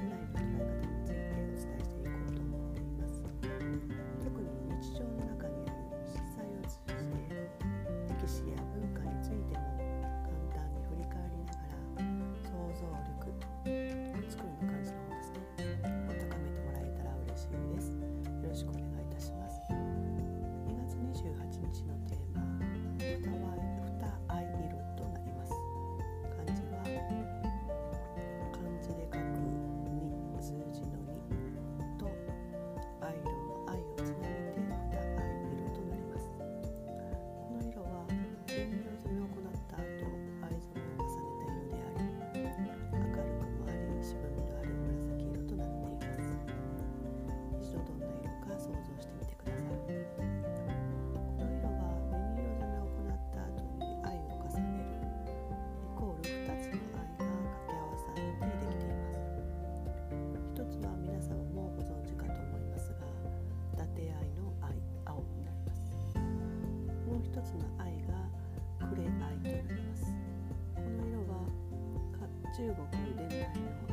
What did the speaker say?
good night. 中国伝来の赤色の